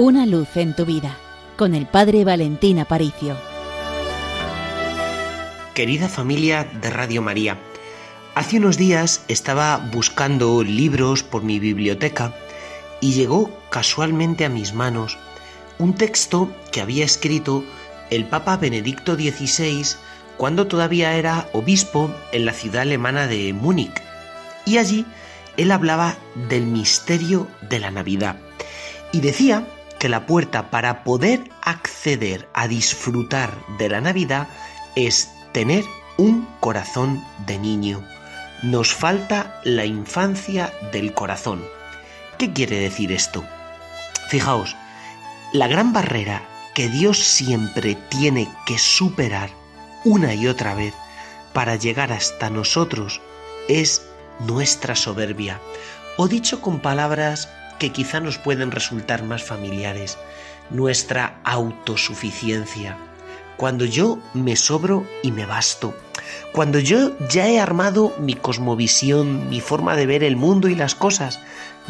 Una luz en tu vida con el Padre Valentín Aparicio. Querida familia de Radio María, hace unos días estaba buscando libros por mi biblioteca y llegó casualmente a mis manos un texto que había escrito el Papa Benedicto XVI cuando todavía era obispo en la ciudad alemana de Múnich. Y allí él hablaba del misterio de la Navidad y decía que la puerta para poder acceder a disfrutar de la Navidad es tener un corazón de niño. Nos falta la infancia del corazón. ¿Qué quiere decir esto? Fijaos, la gran barrera que Dios siempre tiene que superar una y otra vez para llegar hasta nosotros es nuestra soberbia. O dicho con palabras que quizá nos pueden resultar más familiares, nuestra autosuficiencia. Cuando yo me sobro y me basto, cuando yo ya he armado mi cosmovisión, mi forma de ver el mundo y las cosas,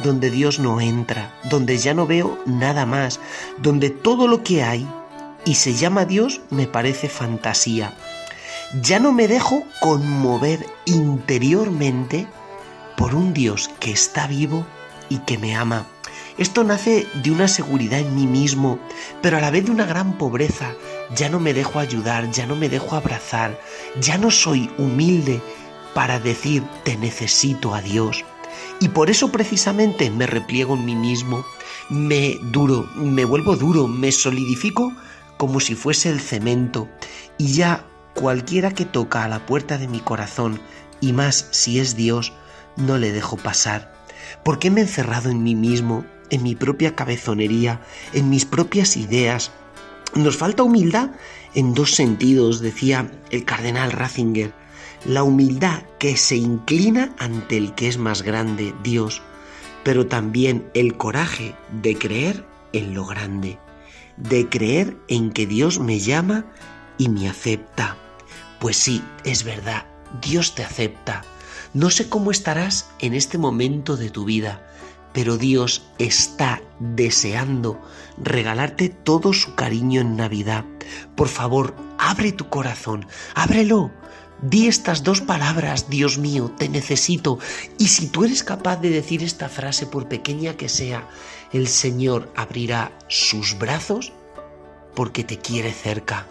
donde Dios no entra, donde ya no veo nada más, donde todo lo que hay y se llama Dios me parece fantasía. Ya no me dejo conmover interiormente por un Dios que está vivo y que me ama. Esto nace de una seguridad en mí mismo, pero a la vez de una gran pobreza. Ya no me dejo ayudar, ya no me dejo abrazar, ya no soy humilde para decir te necesito a Dios. Y por eso precisamente me repliego en mí mismo, me duro, me vuelvo duro, me solidifico como si fuese el cemento y ya cualquiera que toca a la puerta de mi corazón, y más si es Dios, no le dejo pasar. Porque me he encerrado en mí mismo, en mi propia cabezonería, en mis propias ideas. Nos falta humildad en dos sentidos, decía el cardenal Ratzinger. La humildad que se inclina ante el que es más grande, Dios, pero también el coraje de creer en lo grande, de creer en que Dios me llama y me acepta. Pues sí, es verdad, Dios te acepta. No sé cómo estarás en este momento de tu vida, pero Dios está deseando regalarte todo su cariño en Navidad. Por favor, abre tu corazón, ábrelo. Di estas dos palabras, Dios mío, te necesito. Y si tú eres capaz de decir esta frase, por pequeña que sea, el Señor abrirá sus brazos porque te quiere cerca.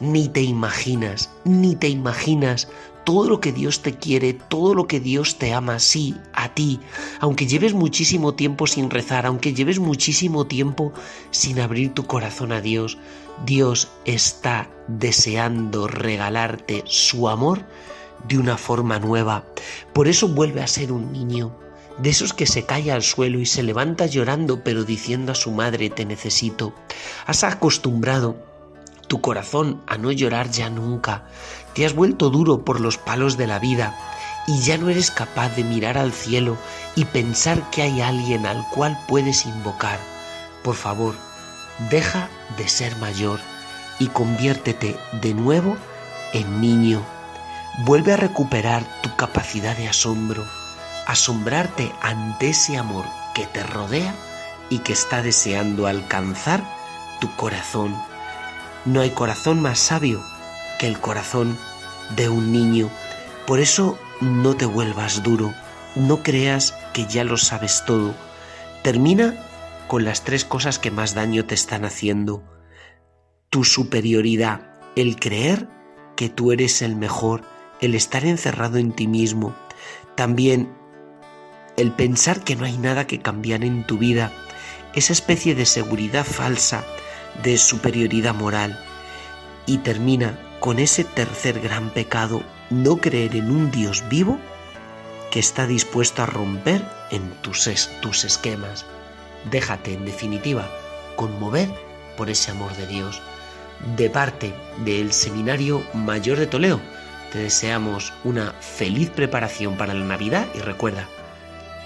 Ni te imaginas, ni te imaginas todo lo que Dios te quiere, todo lo que Dios te ama, sí, a ti, aunque lleves muchísimo tiempo sin rezar, aunque lleves muchísimo tiempo sin abrir tu corazón a Dios, Dios está deseando regalarte su amor de una forma nueva. Por eso vuelve a ser un niño, de esos que se cae al suelo y se levanta llorando pero diciendo a su madre te necesito. Has acostumbrado tu corazón a no llorar ya nunca. Te has vuelto duro por los palos de la vida y ya no eres capaz de mirar al cielo y pensar que hay alguien al cual puedes invocar. Por favor, deja de ser mayor y conviértete de nuevo en niño. Vuelve a recuperar tu capacidad de asombro, asombrarte ante ese amor que te rodea y que está deseando alcanzar tu corazón. No hay corazón más sabio que el corazón de un niño. Por eso no te vuelvas duro, no creas que ya lo sabes todo. Termina con las tres cosas que más daño te están haciendo. Tu superioridad, el creer que tú eres el mejor, el estar encerrado en ti mismo. También el pensar que no hay nada que cambiar en tu vida, esa especie de seguridad falsa de superioridad moral y termina con ese tercer gran pecado, no creer en un Dios vivo que está dispuesto a romper en tus, tus esquemas. Déjate, en definitiva, conmover por ese amor de Dios. De parte del Seminario Mayor de Toledo, te deseamos una feliz preparación para la Navidad y recuerda,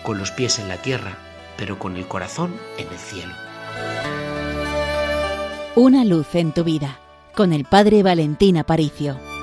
con los pies en la tierra, pero con el corazón en el cielo. Una luz en tu vida con el Padre Valentín Aparicio.